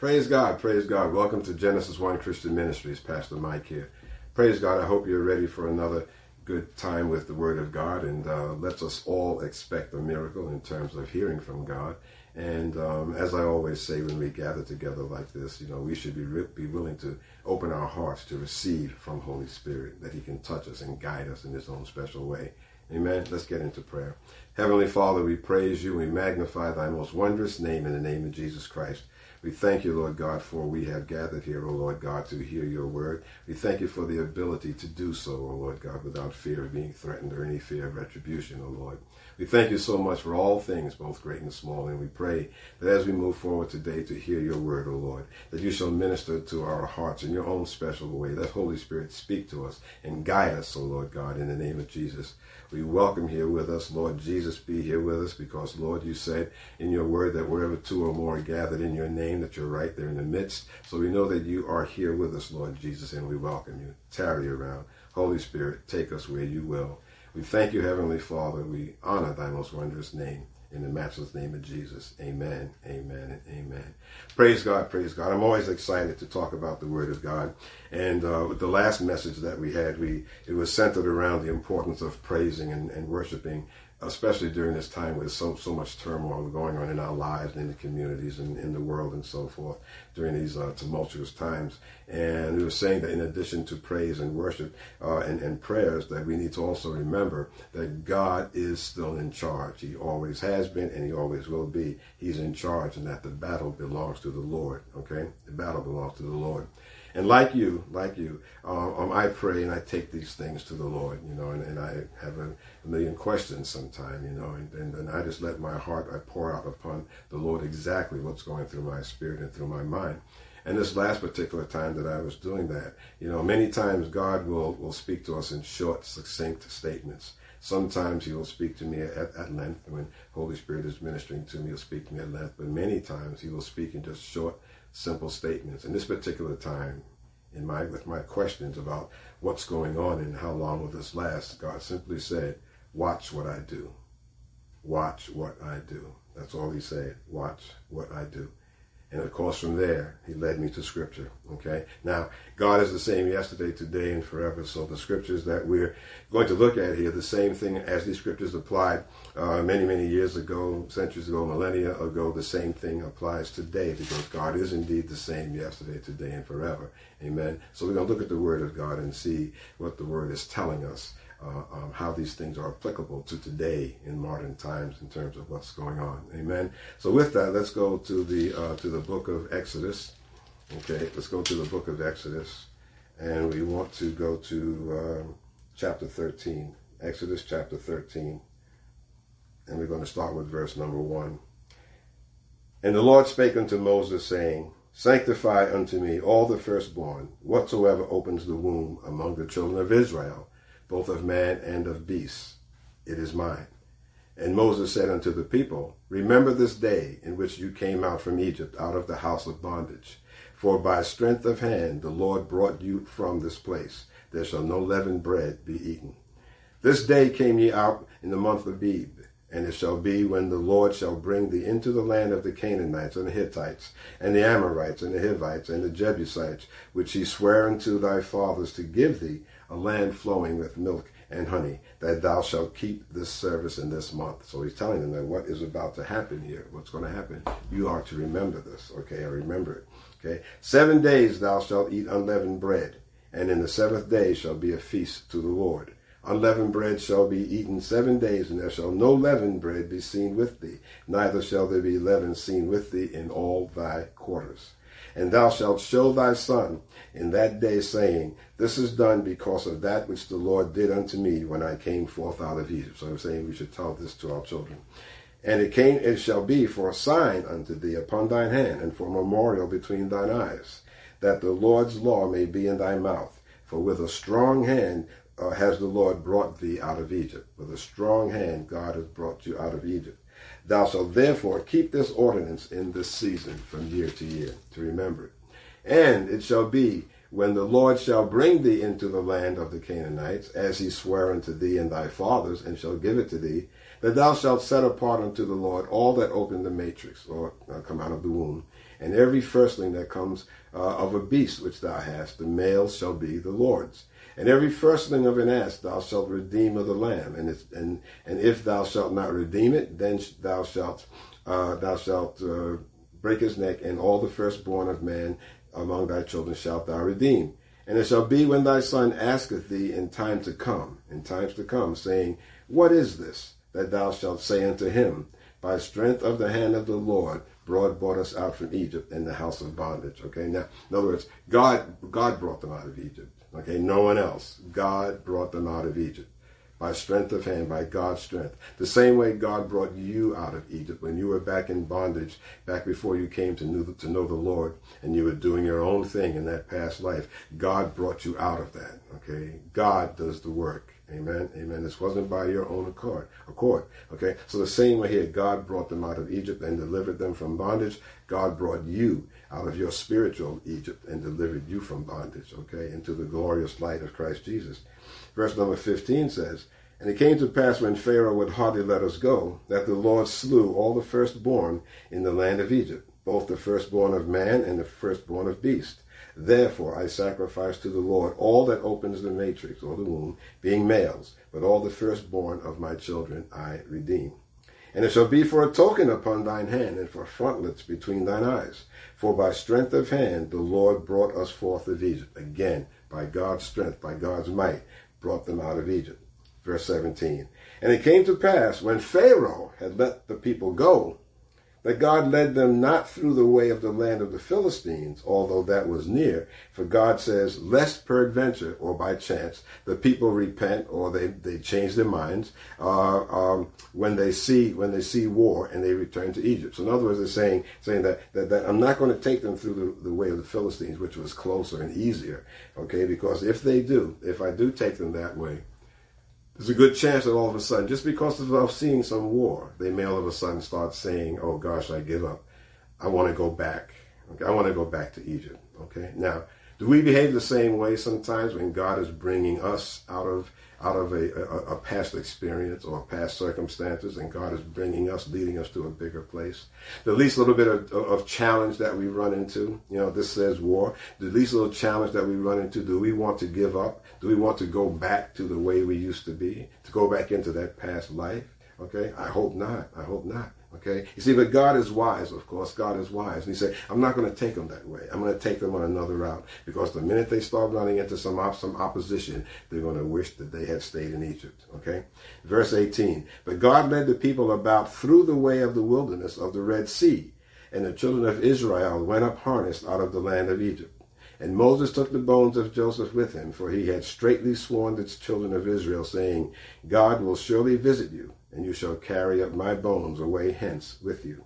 Praise God, praise God. Welcome to Genesis 1 Christian Ministries. Pastor Mike here. Praise God. I hope you're ready for another good time with the Word of God, and uh, let's us all expect a miracle in terms of hearing from God. And um, as I always say when we gather together like this, you know, we should be, re- be willing to open our hearts to receive from Holy Spirit, that He can touch us and guide us in His own special way. Amen. Let's get into prayer. Heavenly Father, we praise you. We magnify thy most wondrous name in the name of Jesus Christ. We thank you, Lord God, for we have gathered here, O Lord God, to hear your word. We thank you for the ability to do so, O Lord God, without fear of being threatened or any fear of retribution, O Lord. We thank you so much for all things, both great and small, and we pray that as we move forward today to hear your word, O Lord, that you shall minister to our hearts in your own special way. Let Holy Spirit speak to us and guide us, O Lord God, in the name of Jesus. We welcome here with us, Lord Jesus, be here with us because, Lord, you said in your word that wherever two or more are gathered in your name, that you're right there in the midst. So we know that you are here with us, Lord Jesus, and we welcome you. Tarry around. Holy Spirit, take us where you will. We thank you, Heavenly Father. We honor thy most wondrous name. In the matchless name of Jesus. Amen, amen, and amen. Praise God, praise God. I'm always excited to talk about the Word of God. And uh, with the last message that we had, we it was centered around the importance of praising and, and worshiping especially during this time with so so much turmoil going on in our lives and in the communities and in the world and so forth during these uh, tumultuous times. And we were saying that in addition to praise and worship uh, and, and prayers, that we need to also remember that God is still in charge. He always has been and he always will be. He's in charge and that the battle belongs to the Lord. Okay? The battle belongs to the Lord. And like you, like you, uh, um, I pray and I take these things to the Lord, you know, and, and I have a, a million questions sometimes, you know, and, and, and I just let my heart, I pour out upon the Lord exactly what's going through my spirit and through my mind. And this last particular time that I was doing that, you know, many times God will, will speak to us in short, succinct statements. Sometimes he will speak to me at, at length when Holy Spirit is ministering to me, he'll speak to me at length, but many times he will speak in just short, simple statements. In this particular time, in my with my questions about what's going on and how long will this last, God simply said, "Watch what I do. Watch what I do." That's all He said. Watch what I do. And of course, from there, he led me to scripture. Okay. Now, God is the same yesterday, today, and forever. So the scriptures that we're going to look at here, the same thing as these scriptures applied uh, many, many years ago, centuries ago, millennia ago, the same thing applies today because God is indeed the same yesterday, today, and forever. Amen. So we're going to look at the word of God and see what the word is telling us uh, um, how these things are applicable to today in modern times in terms of what's going on. Amen. So with that, let's go to the uh, to the book of Exodus. Okay, let's go to the book of Exodus, and we want to go to um, chapter 13. Exodus chapter 13, and we're going to start with verse number one. And the Lord spake unto Moses, saying, Sanctify unto me all the firstborn, whatsoever opens the womb among the children of Israel both of man and of beasts. It is mine. And Moses said unto the people, Remember this day in which you came out from Egypt, out of the house of bondage. For by strength of hand the Lord brought you from this place. There shall no leavened bread be eaten. This day came ye out in the month of Abib. And it shall be when the Lord shall bring thee into the land of the Canaanites and the Hittites, and the Amorites, and the Hivites, and the Jebusites, which he sware unto thy fathers to give thee, a land flowing with milk and honey, that thou shalt keep this service in this month. So he's telling them that what is about to happen here, what's going to happen, you are to remember this. Okay, I remember it. Okay, seven days thou shalt eat unleavened bread, and in the seventh day shall be a feast to the Lord. Unleavened bread shall be eaten seven days, and there shall no leavened bread be seen with thee, neither shall there be leaven seen with thee in all thy quarters. And thou shalt show thy son in that day, saying, This is done because of that which the Lord did unto me when I came forth out of Egypt. So I'm saying we should tell this to our children. And it came, it shall be for a sign unto thee upon thine hand, and for a memorial between thine eyes, that the Lord's law may be in thy mouth. For with a strong hand uh, has the Lord brought thee out of Egypt. With a strong hand, God has brought you out of Egypt. Thou shalt therefore keep this ordinance in this season from year to year, to remember it. And it shall be when the Lord shall bring thee into the land of the Canaanites, as he sware unto thee and thy fathers, and shall give it to thee, that thou shalt set apart unto the Lord all that open the matrix, or uh, come out of the womb, And every firstling that comes uh, of a beast which thou hast, the male shall be the Lord's. And every firstling of an ass thou shalt redeem of the lamb. And, and, and if thou shalt not redeem it, then thou shalt, uh, thou shalt uh, break his neck, and all the firstborn of man among thy children shalt thou redeem. And it shall be when thy son asketh thee in time to come, in times to come, saying, What is this? That thou shalt say unto him, By strength of the hand of the Lord, broad brought us out from Egypt in the house of bondage. Okay, now, in other words, God, God brought them out of Egypt. Okay, no one else. God brought them out of Egypt by strength of hand, by God's strength. The same way God brought you out of Egypt when you were back in bondage, back before you came to know, to know the Lord, and you were doing your own thing in that past life. God brought you out of that. Okay, God does the work. Amen. Amen. This wasn't by your own accord. Accord. Okay. So the same way here, God brought them out of Egypt and delivered them from bondage. God brought you out of your spiritual Egypt and delivered you from bondage. Okay, into the glorious light of Christ Jesus. Verse number 15 says, And it came to pass when Pharaoh would hardly let us go, that the Lord slew all the firstborn in the land of Egypt, both the firstborn of man and the firstborn of beast. Therefore I sacrifice to the Lord all that opens the matrix or the womb, being males, but all the firstborn of my children I redeem. And it shall be for a token upon thine hand, and for frontlets between thine eyes. For by strength of hand the Lord brought us forth of Egypt. Again, by God's strength, by God's might, brought them out of Egypt. Verse 17. And it came to pass when Pharaoh had let the people go, that God led them not through the way of the land of the Philistines, although that was near. For God says, lest peradventure, or by chance, the people repent or they, they change their minds uh, um, when they see when they see war and they return to Egypt. So in other words, they're saying saying that, that, that I'm not going to take them through the, the way of the Philistines, which was closer and easier. Okay, because if they do, if I do take them that way, there's a good chance that all of a sudden, just because of seeing some war, they may all of a sudden start saying, "Oh gosh, I give up. I want to go back. Okay, I want to go back to Egypt." Okay. Now, do we behave the same way sometimes when God is bringing us out of out of a, a, a, past experience or past circumstances, and God is bringing us, leading us to a bigger place. The least little bit of, of challenge that we run into, you know, this says war. The least little challenge that we run into, do we want to give up? Do we want to go back to the way we used to be? To go back into that past life? Okay, I hope not. I hope not. Okay? You see, but God is wise, of course. God is wise. And he said, I'm not going to take them that way. I'm going to take them on another route. Because the minute they start running into some, op- some opposition, they're going to wish that they had stayed in Egypt. Okay? Verse 18. But God led the people about through the way of the wilderness of the Red Sea. And the children of Israel went up harnessed out of the land of Egypt. And Moses took the bones of Joseph with him, for he had straitly sworn the children of Israel, saying, God will surely visit you and you shall carry up my bones away hence with you.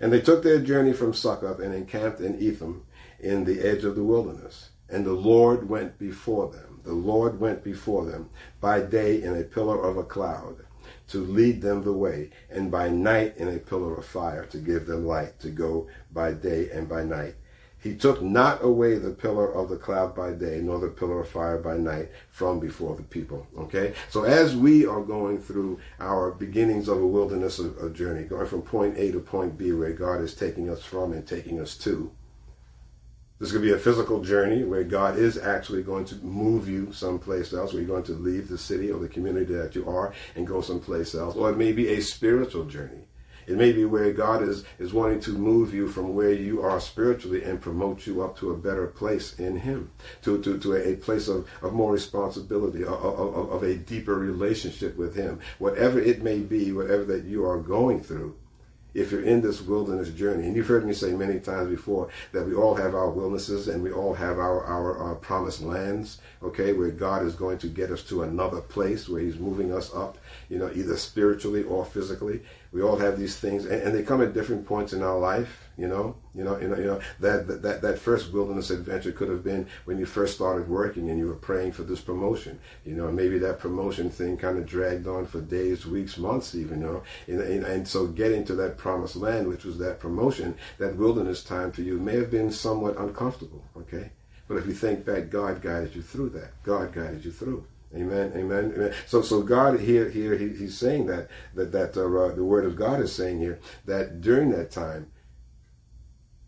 And they took their journey from Succoth and encamped in Etham in the edge of the wilderness. And the Lord went before them. The Lord went before them by day in a pillar of a cloud to lead them the way, and by night in a pillar of fire to give them light to go by day and by night. He took not away the pillar of the cloud by day, nor the pillar of fire by night from before the people. Okay? So as we are going through our beginnings of a wilderness of, journey, going from point A to point B, where God is taking us from and taking us to, this to be a physical journey where God is actually going to move you someplace else, where you're going to leave the city or the community that you are and go someplace else. Or it may be a spiritual journey it may be where God is, is wanting to move you from where you are spiritually and promote you up to a better place in Him, to, to, to a, place of, of more responsibility, of, of, of a deeper relationship with Him. Whatever it may be, whatever that you are going through, if you're in this wilderness journey, and you've heard me say many times before that we all have our wildernesses and we all have our, our, our, promised lands, okay, where God is going to get us to another place where He's moving us up, you know, either spiritually or physically. We all have these things, and, and they come at different points in our life. You know, you know, you know, you know that, that that first wilderness adventure could have been when you first started working and you were praying for this promotion. You know, maybe that promotion thing kind of dragged on for days, weeks, months, even. You know, and, and, and so getting to that promised land, which was that promotion, that wilderness time for you may have been somewhat uncomfortable. Okay, but if you think back, God guided you through that. God guided you through. Amen, amen, amen. So, so God here, here, he, he's saying that that that uh, the Word of God is saying here that during that time,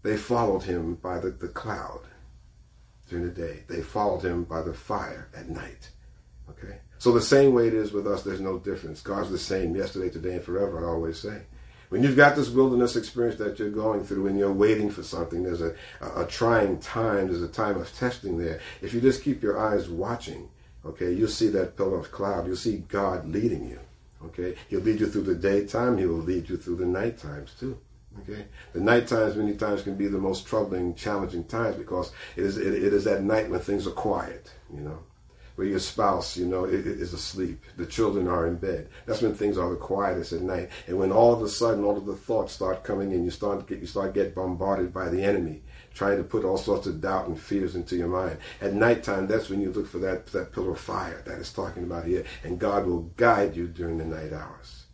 They followed him by the, the cloud during the day. They followed him by the fire at night. Okay? So the same way it is with us, there's no difference. God's the same yesterday, today, and forever, I always say. When you've got this wilderness experience that you're going through and you're waiting for something, there's a, a, a trying time, there's a time of testing there. If you just keep your eyes watching, okay, you'll see that pillar of cloud. You'll see God leading you. Okay? He'll lead you through the daytime, he will lead you through the night times too. Okay, the night times many times can be the most troubling, challenging times because it is it, it is at night when things are quiet. You know, where your spouse, you know, is asleep, the children are in bed. That's when things are the quietest at night, and when all of a sudden all of the thoughts start coming in, you start to get you start get bombarded by the enemy, trying to put all sorts of doubt and fears into your mind. At nighttime, that's when you look for that that pillar of fire that is talking about here, and God will guide you during the night hours.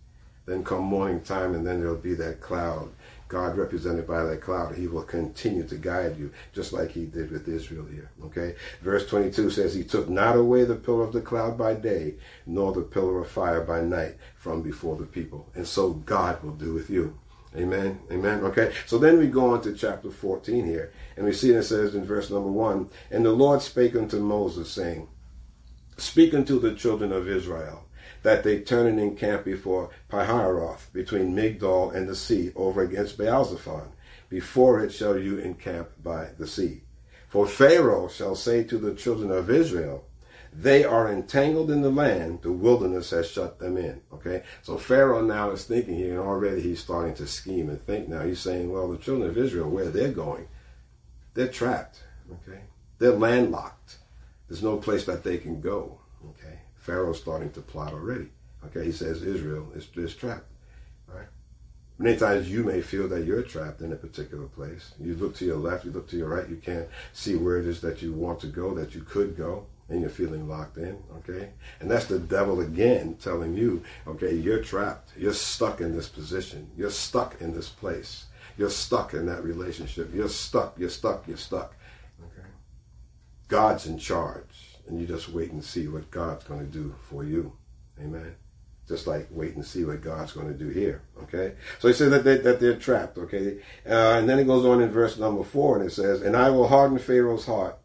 Then come morning time, and then there'll be that cloud God represented by that cloud, he will continue to guide you, just like he did with Israel here. Okay? Verse 22 says, He took not away the pillar of the cloud by day, nor the pillar of fire by night from before the people. And so God will do with you. Amen. Amen. Okay. So then we go on to chapter 14 here, and we see it says in verse number 1 And the Lord spake unto Moses, saying, Speak unto the children of Israel that they turn and encamp before Pihahiroth, between Migdol and the sea, over against Baalzephon. Before it shall you encamp by the sea. For Pharaoh shall say to the children of Israel, they are entangled in the land, the wilderness has shut them in. Okay? So Pharaoh now is thinking here, and already he's starting to scheme and think now. He's saying, well, the children of Israel, where they're going, they're trapped. Okay? They're landlocked. There's no place that they can go. Okay? Pharaoh's starting to plot already. Okay, he says Israel is, is trapped. Many times you may feel that you're trapped in a particular place. You look to your left, you look to your right, you can't see where it is that you want to go, that you could go, and you're feeling locked in. Okay? And that's the devil again telling you, okay, you're trapped. You're stuck in this position. You're stuck in this place. You're stuck in that relationship. You're stuck, you're stuck, you're stuck. Okay? God's in charge and you just wait and see what God's going to do for you. Amen. Just like wait and see what God's going to do here. Okay. So he says that, they, that they're trapped. Okay. Uh, and then it goes on in verse number four and it says, And I will harden Pharaoh's heart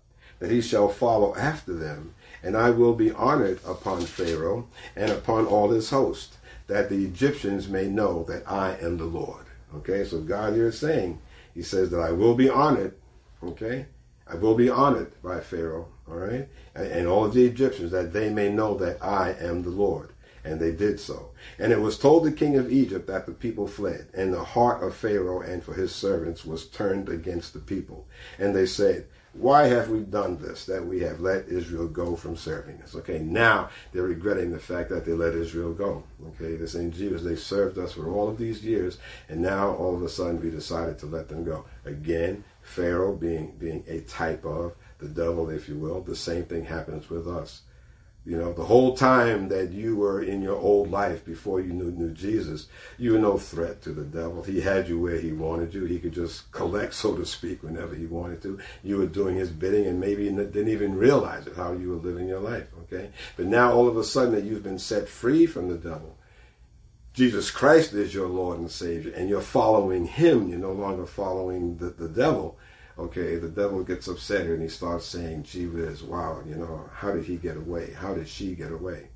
that he shall follow after them. And I will be honored upon Pharaoh and upon all his host, that the Egyptians may know that I am the Lord. Okay. So God here is saying, he says that I will be honored. Okay. I will be honored by Pharaoh, all right, and, and all of the Egyptians, that they may know that I am the Lord. And they did so. And it was told the king of Egypt that the people fled, and the heart of Pharaoh and for his servants was turned against the people. And they said, why have we done this, that we have let Israel go from serving us? Okay, now they're regretting the fact that they let Israel go. Okay, they're saying, Jesus, they served us for all of these years, and now all of a sudden we decided to let them go. Again, Pharaoh being being a type of the devil, if you will. The same thing happens with us. You know, the whole time that you were in your old life before you knew, knew Jesus, you were no threat to the devil. He had you where he wanted you. He could just collect, so to speak, whenever he wanted to. You were doing his bidding and maybe didn't even realize it, how you were living your life, okay? But now all of a sudden that you've been set free from the devil, Jesus Christ is your Lord and Savior, and you're following Him. You're no longer following the, the devil. Okay, the devil gets upset and he starts saying, gee whiz, wow, you know, how did he get away? How did she get away?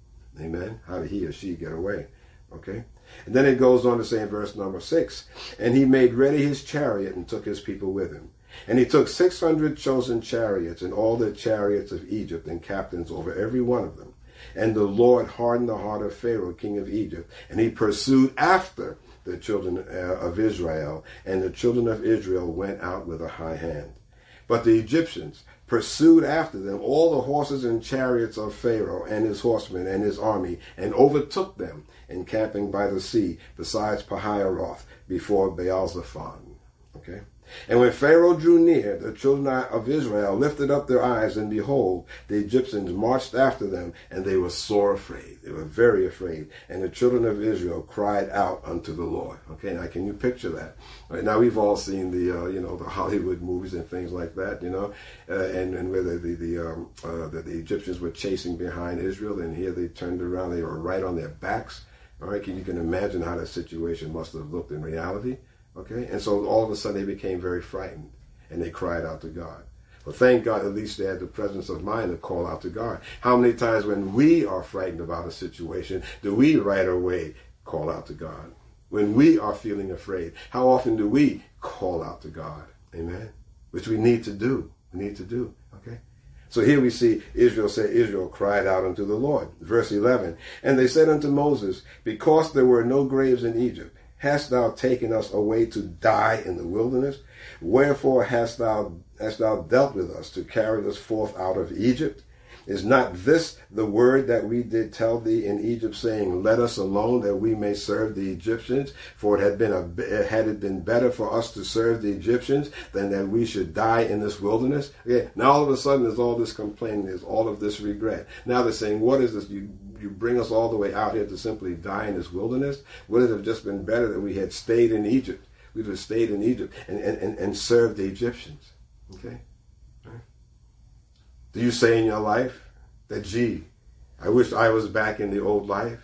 Amen? How did he or she get away? Okay? And then it goes on to say in verse number six, and he made ready his chariot and took his people with him. And he took 600 chosen chariots and all the chariots of Egypt and captains over every one of them. And the Lord hardened the heart of Pharaoh, king of Egypt, and he pursued after the children uh, of Israel, and the children of Israel went out with a high hand. But the Egyptians pursued after them all the horses and chariots of Pharaoh and his horsemen and his army, and overtook them, encamping by the sea, besides Pihahiroth, before Baalzephon. Okay? And when Pharaoh drew near, the children of Israel lifted up their eyes, and behold, the Egyptians marched after them, and they were sore afraid. They were very afraid. And the children of Israel cried out unto the Lord. Okay, now can you picture that? Now we've all seen the, uh, you know, the Hollywood movies and things like that, you know, uh, and and where the the the, um, uh, the the Egyptians were chasing behind Israel, and here they turned around, they were right on their backs. All right, can you can imagine how that situation must have looked in reality? Okay? And so all of a sudden they became very frightened and they cried out to God. But thank God at least they had the presence of mind to call out to God. How many times when we are frightened about a situation do we right away call out to God? When we are feeling afraid, how often do we call out to God? Amen. Which we need to do. We need to do. Okay. So here we see Israel say, Israel cried out unto the Lord. Verse 11. And they said unto Moses, Because there were no graves in Egypt, hast thou taken us away to die in the wilderness? Wherefore hast thou hast thou dealt with us to carry us forth out of Egypt? Is not this the word that we did tell thee in Egypt, saying, Let us alone that we may serve the Egyptians? For it had been a, had it been better for us to serve the Egyptians than that we should die in this wilderness? Okay, now all of a sudden there's all this complaining, there's all of this regret. Now they're saying, What is this? You you bring us all the way out here to simply die in this wilderness? Would it have just been better that we had stayed in Egypt? We'd have stayed in Egypt and, and, and, and served the Egyptians. Okay? Do you say in your life that, gee, I wish I was back in the old life?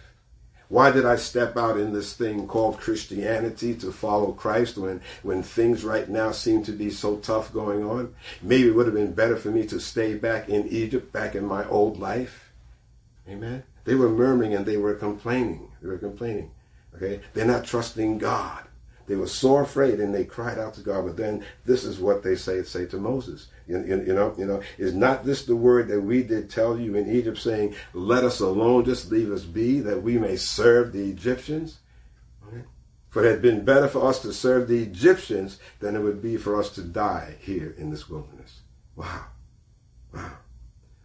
Why did I step out in this thing called Christianity to follow Christ when, when things right now seem to be so tough going on? Maybe it would have been better for me to stay back in Egypt, back in my old life. Amen. They were murmuring and they were complaining. They were complaining. Okay? They're not trusting God. They were so afraid and they cried out to God. But then this is what they say say to Moses. You, you, you, know, you know, is not this the word that we did tell you in Egypt, saying, "Let us alone, just leave us be, that we may serve the Egyptians." Okay? For it had been better for us to serve the Egyptians than it would be for us to die here in this wilderness. Wow, wow.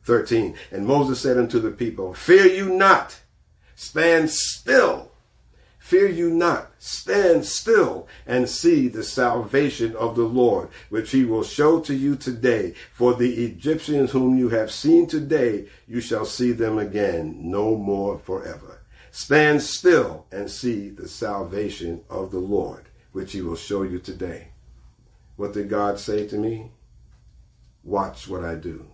Thirteen. And Moses said unto the people, "Fear you not, stand still." Fear you not, stand still and see the salvation of the Lord, which he will show to you today. For the Egyptians whom you have seen today, you shall see them again, no more forever. Stand still and see the salvation of the Lord, which he will show you today. What did God say to me? Watch what I do.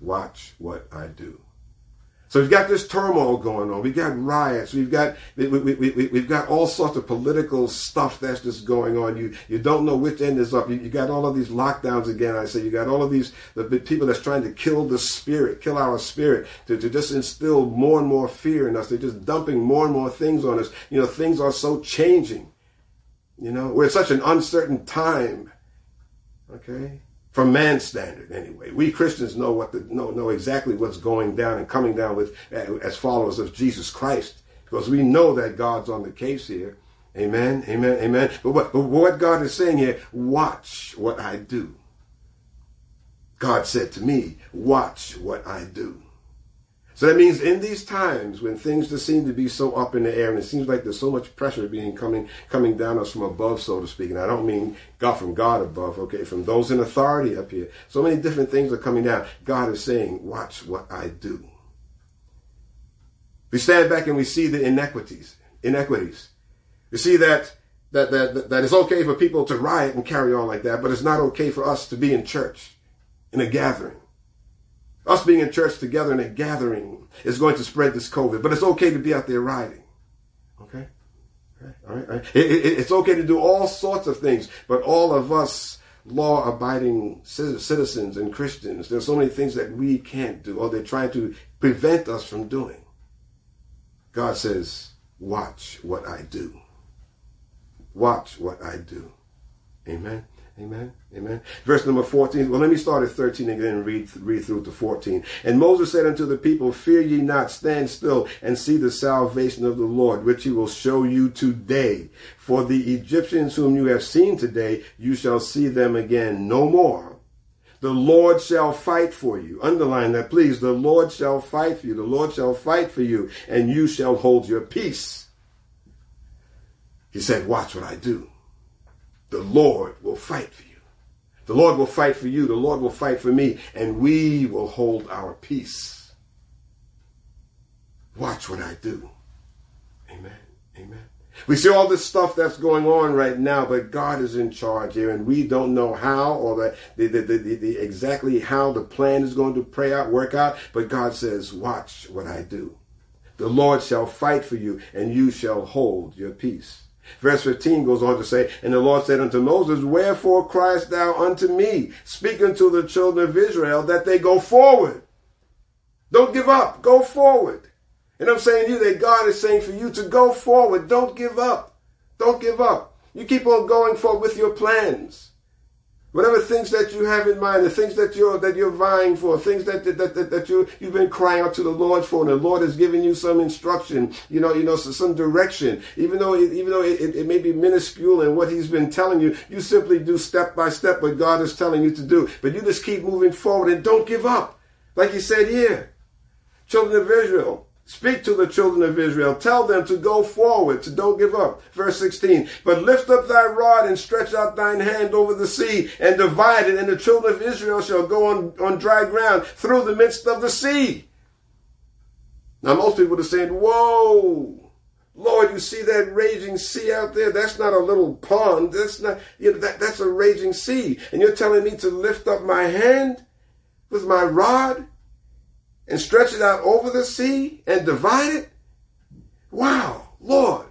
Watch what I do. So we've got this turmoil going on. We've got riots. We've got we, we, we, we, have got all sorts of political stuff that's just going on. You you don't know which end is up. You, you got all of these lockdowns again. I say you got all of these the, people that's trying to kill the spirit, kill our spirit, to, to just instill more and more fear in us. They're just dumping more and more things on us. You know, things are so changing. You know, we're such an uncertain time. Okay from man's standard anyway. We Christians know what the, know know exactly what's going down and coming down with as followers of Jesus Christ because we know that God's on the case here. Amen. Amen. Amen. But what, but what God is saying here, watch what I do. God said to me, watch what I do. So that means in these times when things just seem to be so up in the air and it seems like there's so much pressure being coming coming down us from above, so to speak. And I don't mean God from God above, okay, from those in authority up here. So many different things are coming down. God is saying, watch what I do. We stand back and we see the inequities, inequities. We see that that, that, that it's okay for people to riot and carry on like that, but it's not okay for us to be in church, in a gathering. Us being in church together in a gathering is going to spread this COVID, but it's okay to be out there riding. Okay? All right, all right. It, it, it's okay to do all sorts of things, but all of us law abiding citizens and Christians, there's so many things that we can't do or they're trying to prevent us from doing. God says, watch what I do. Watch what I do. Amen. Amen. Amen. Verse number 14. Well, let me start at 13 and then read, read through to 14. And Moses said unto the people, Fear ye not, stand still and see the salvation of the Lord, which he will show you today. For the Egyptians whom you have seen today, you shall see them again no more. The Lord shall fight for you. Underline that, please. The Lord shall fight for you. The Lord shall fight for you, and you shall hold your peace. He said, Watch what I do the Lord will fight for you. The Lord will fight for you. The Lord will fight for me. And we will hold our peace. Watch what I do. Amen. Amen. We see all this stuff that's going on right now, but God is in charge here, and we don't know how or the, the, the, the, exactly how the plan is going to play out, work out. But God says, "Watch what I do. The Lord shall fight for you, and you shall hold your peace." Verse 15 goes on to say, And the Lord said unto Moses, Wherefore criest thou unto me? Speak unto the children of Israel that they go forward. Don't give up. Go forward. And I'm saying to you that God is saying for you to go forward. Don't give up. Don't give up. You keep on going forward with your plans. Whatever things that you have in mind, the things that you're that you're vying for, things that that, that, that you you've been crying out to the Lord for, and the Lord has given you some instruction, you know, you know, so some direction. Even though it, even though it, it, it may be minuscule in what He's been telling you, you simply do step by step what God is telling you to do. But you just keep moving forward and don't give up, like He said here. Children of Israel, Speak to the children of Israel. Tell them to go forward, to don't give up. Verse 16. But lift up thy rod and stretch out thine hand over the sea and divide it, and the children of Israel shall go on, on dry ground through the midst of the sea. Now, most people are saying, Whoa, Lord, you see that raging sea out there? That's not a little pond. That's not, you know, that, that's a raging sea. And you're telling me to lift up my hand with my rod? And stretch it out over the sea and divide it? Wow, Lord,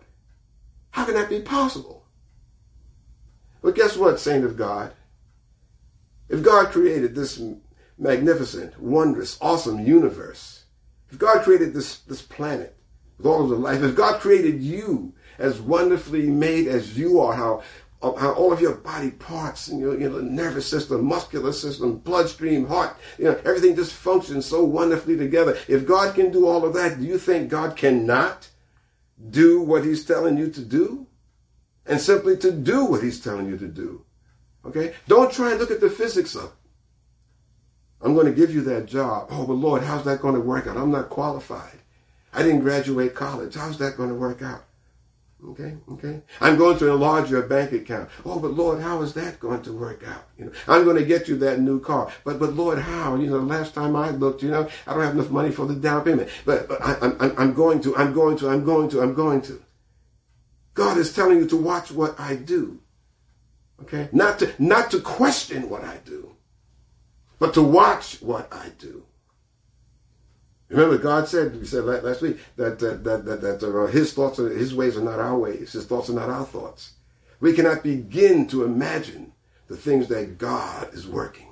how can that be possible? But guess what, saint of God? If God created this magnificent, wondrous, awesome universe, if God created this, this planet with all of the life, if God created you as wonderfully made as you are, how how all of your body parts and your you know, nervous system, muscular system, bloodstream, heart, you know, everything just functions so wonderfully together. If God can do all of that, do you think God cannot do what he's telling you to do? And simply to do what he's telling you to do. Okay? Don't try and look at the physics of it. I'm going to give you that job. Oh, but Lord, how's that going to work out? I'm not qualified. I didn't graduate college. How's that going to work out? Okay, okay. I'm going to enlarge your bank account. Oh, but Lord, how is that going to work out? You know, I'm going to get you that new car. But but Lord, how? You know, the last time I looked, you know, I don't have enough money for the down payment. But, but I, I'm I'm going to, I'm going to, I'm going to, I'm going to. God is telling you to watch what I do. Okay, not to not to question what I do, but to watch what I do. Remember, God said, we said last week, that, that, that, that, that uh, his thoughts, are, his ways are not our ways. His thoughts are not our thoughts. We cannot begin to imagine the things that God is working.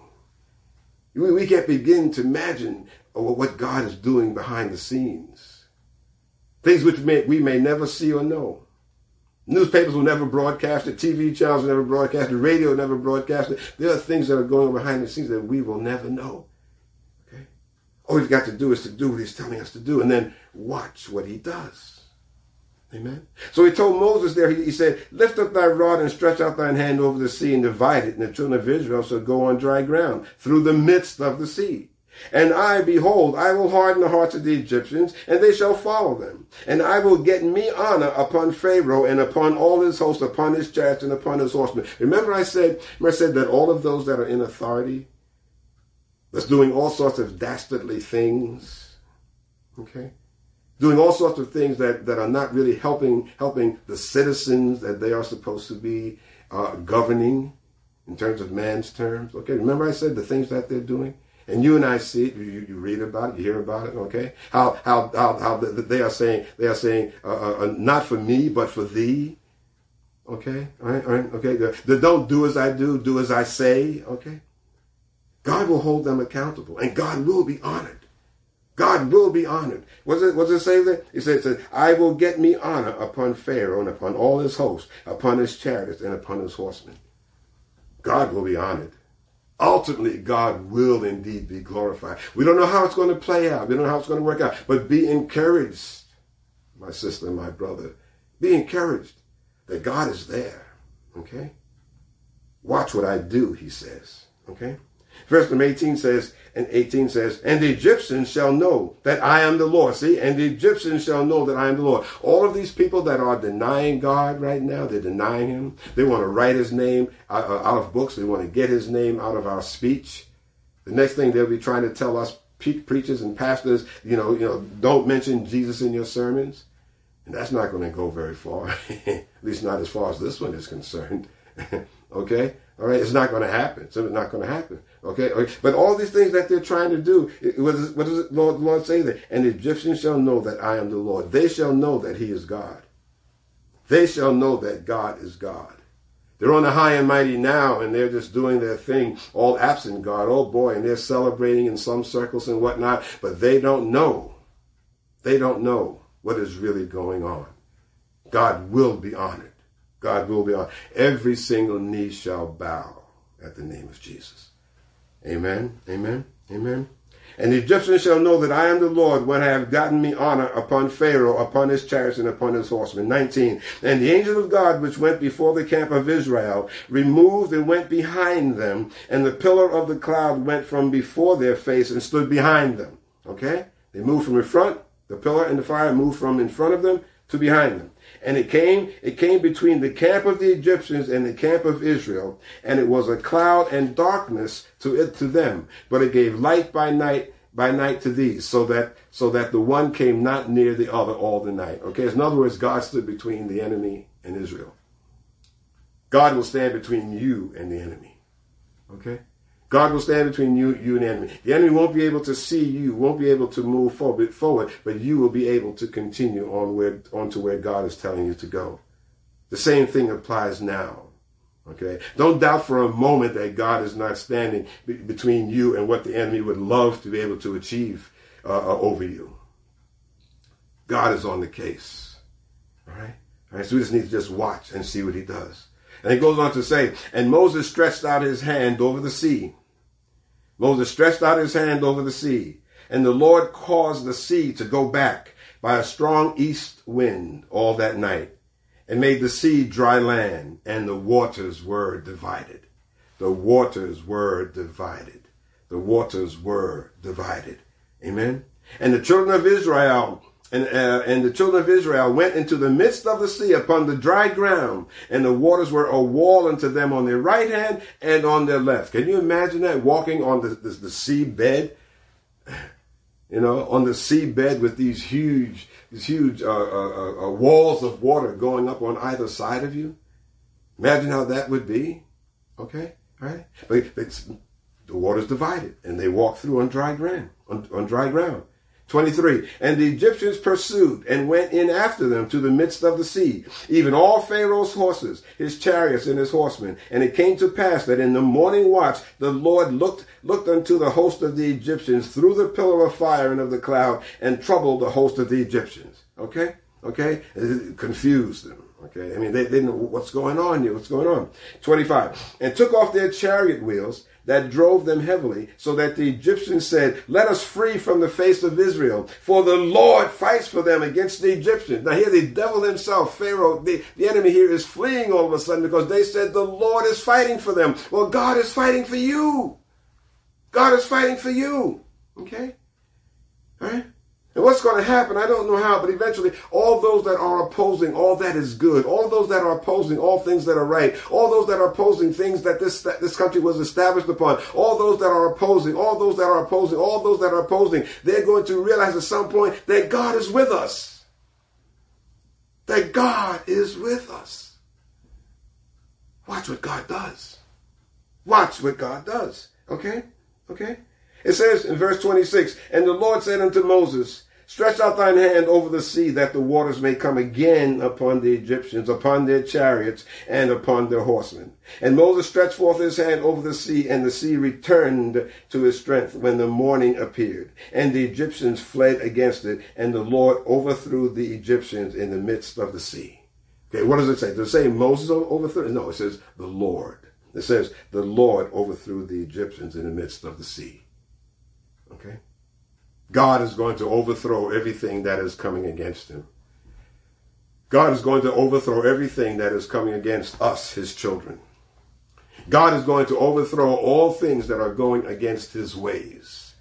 We, we can't begin to imagine what God is doing behind the scenes. Things which may, we may never see or know. Newspapers will never broadcast it. TV channels will never broadcast it. Radio will never broadcast it. There are things that are going on behind the scenes that we will never know. All we've got to do is to do what he's telling us to do and then watch what he does. Amen. So he told Moses there, he, he, said, Lift up thy rod and stretch out thine hand over the sea and divide it, and the children of Israel shall go on dry ground through the midst of the sea. And I, behold, I will harden the hearts of the Egyptians, and they shall follow them. And I will get me honor upon Pharaoh and upon all his host, upon his chariots and upon his horsemen. Remember I said, remember I said that all of those that are in authority, that's doing all sorts of dastardly things. Okay? Doing all sorts of things that, that are not really helping helping the citizens that they are supposed to be uh, governing in terms of man's terms. Okay, remember I said the things that they're doing? And you and I see it. You, you read about it. You hear about it. Okay, how how how, how they are saying they are saying uh, uh, uh, not for me but for thee. Okay, all right, all right. Okay, the, the don't do as I do, do as I say. Okay, God will hold them accountable and God will be honored. God will be honored. Does it, what does it say there? It says, I will get me honor upon Pharaoh and upon all his hosts, upon his chariots and upon his horsemen. God will be honored. Ultimately, God will indeed be glorified. We don't know how it's going to play out. We don't know how it's going to work out. But be encouraged, my sister and my brother. Be encouraged that God is there. Okay? Watch what I do, he says. Okay? Verse number 18 says, and 18 says, and the Egyptians shall know that I am the Lord. See, and the Egyptians shall know that I am the Lord. All of these people that are denying God right now, they're denying him. They want to write his name out, uh, of books. They want to get his name out of our speech. The next thing they'll be trying to tell us preachers and pastors, you know, you know, don't mention Jesus in your sermons. And that's not going to go very far. At least not as far as this one is concerned. okay? All right, it's not going to happen. So it's not going to happen. Okay? But all these things that they're trying to do, what does the Lord, Lord say there? And the Egyptians shall know that I am the Lord. They shall know that he is God. they shall know that God is God. They're on the high and mighty now, and they're just doing their thing, all absent God. Oh boy, and they're celebrating in some circles and whatnot, but they don't know. They don't know what is really going on. God will be honored. God will be honored. Every single knee shall bow at the name of Jesus. Amen. Amen. Amen. And the Egyptians shall know that I am the Lord when I have gotten me honor upon Pharaoh, upon his chariots, and upon his horsemen. 19. And the angel of God, which went before the camp of Israel, removed and went behind them, and the pillar of the cloud went from before their face and stood behind them. Okay? They moved from in front, the pillar and the fire moved from in front of them to behind them. And it came, it came between the camp of the Egyptians and the camp of Israel, and it was a cloud and darkness to it to them, but it gave light by night by night to these, so that so that the one came not near the other all the night. Okay, in other words, God stood between the enemy and Israel. God will stand between you and the enemy. Okay? God will stand between you, you and the enemy. The enemy won't be able to see you, won't be able to move forward, forward, but you will be able to continue on where on to where God is telling you to go. The same thing applies now. Okay? Don't doubt for a moment that God is not standing be- between you and what the enemy would love to be able to achieve uh, uh, over you. God is on the case. All right? All right? So we just need to just watch and see what he does. And he goes on to say, and Moses stretched out his hand over the sea Moses stretched out his hand over the sea, and the Lord caused the sea to go back by a strong east wind all that night, and made the sea dry land, and the waters were divided. The waters were divided. The waters were divided. Amen. And the children of Israel and, uh, and the children of Israel went into the midst of the sea upon the dry ground, and the waters were a wall unto them on their right hand and on their left. Can you imagine that walking on the, the, the sea bed? You know, on the sea bed with these huge, these huge uh, uh, uh, uh, walls of water going up on either side of you. Imagine how that would be. Okay, right? But the water's divided, and they walk through on dry ground. On, on dry ground. 23. And the Egyptians pursued and went in after them to the midst of the sea, even all Pharaoh's horses, his chariots, and his horsemen. And it came to pass that in the morning watch the Lord looked, looked unto the host of the Egyptians through the pillar of fire and of the cloud and troubled the host of the Egyptians. Okay? Okay? It confused them. Okay? I mean, they, they didn't know what's going on here. What's going on? 25. And took off their chariot wheels that drove them heavily, so that the Egyptians said, Let us free from the face of Israel, for the Lord fights for them against the Egyptians. Now, here the devil himself, Pharaoh, the, the enemy here is fleeing all of a sudden because they said the Lord is fighting for them. Well, God is fighting for you. God is fighting for you. Okay? All right? And what's going to happen, I don't know how, but eventually all those that are opposing all that is good, all those that are opposing all things that are right, all those that are opposing things that this, that this country was established upon, all those that are opposing, all those that are opposing, all those that are opposing, they're going to realize at some point that God is with us. That God is with us. Watch what God does. Watch what God does. Okay? Okay? It says in verse 26, And the Lord said unto Moses, Stretch out thine hand over the sea, that the waters may come again upon the Egyptians, upon their chariots, and upon their horsemen. And Moses stretched forth his hand over the sea, and the sea returned to its strength when the morning appeared. And the Egyptians fled against it, and the Lord overthrew the Egyptians in the midst of the sea. Okay, what does it say? Does it say Moses overthrew? No, it says the Lord. It says the Lord overthrew the Egyptians in the midst of the sea. Okay? God is going to overthrow everything that is coming against him. God is going to overthrow everything that is coming against us, his children. God is going to overthrow all things that are going against his ways.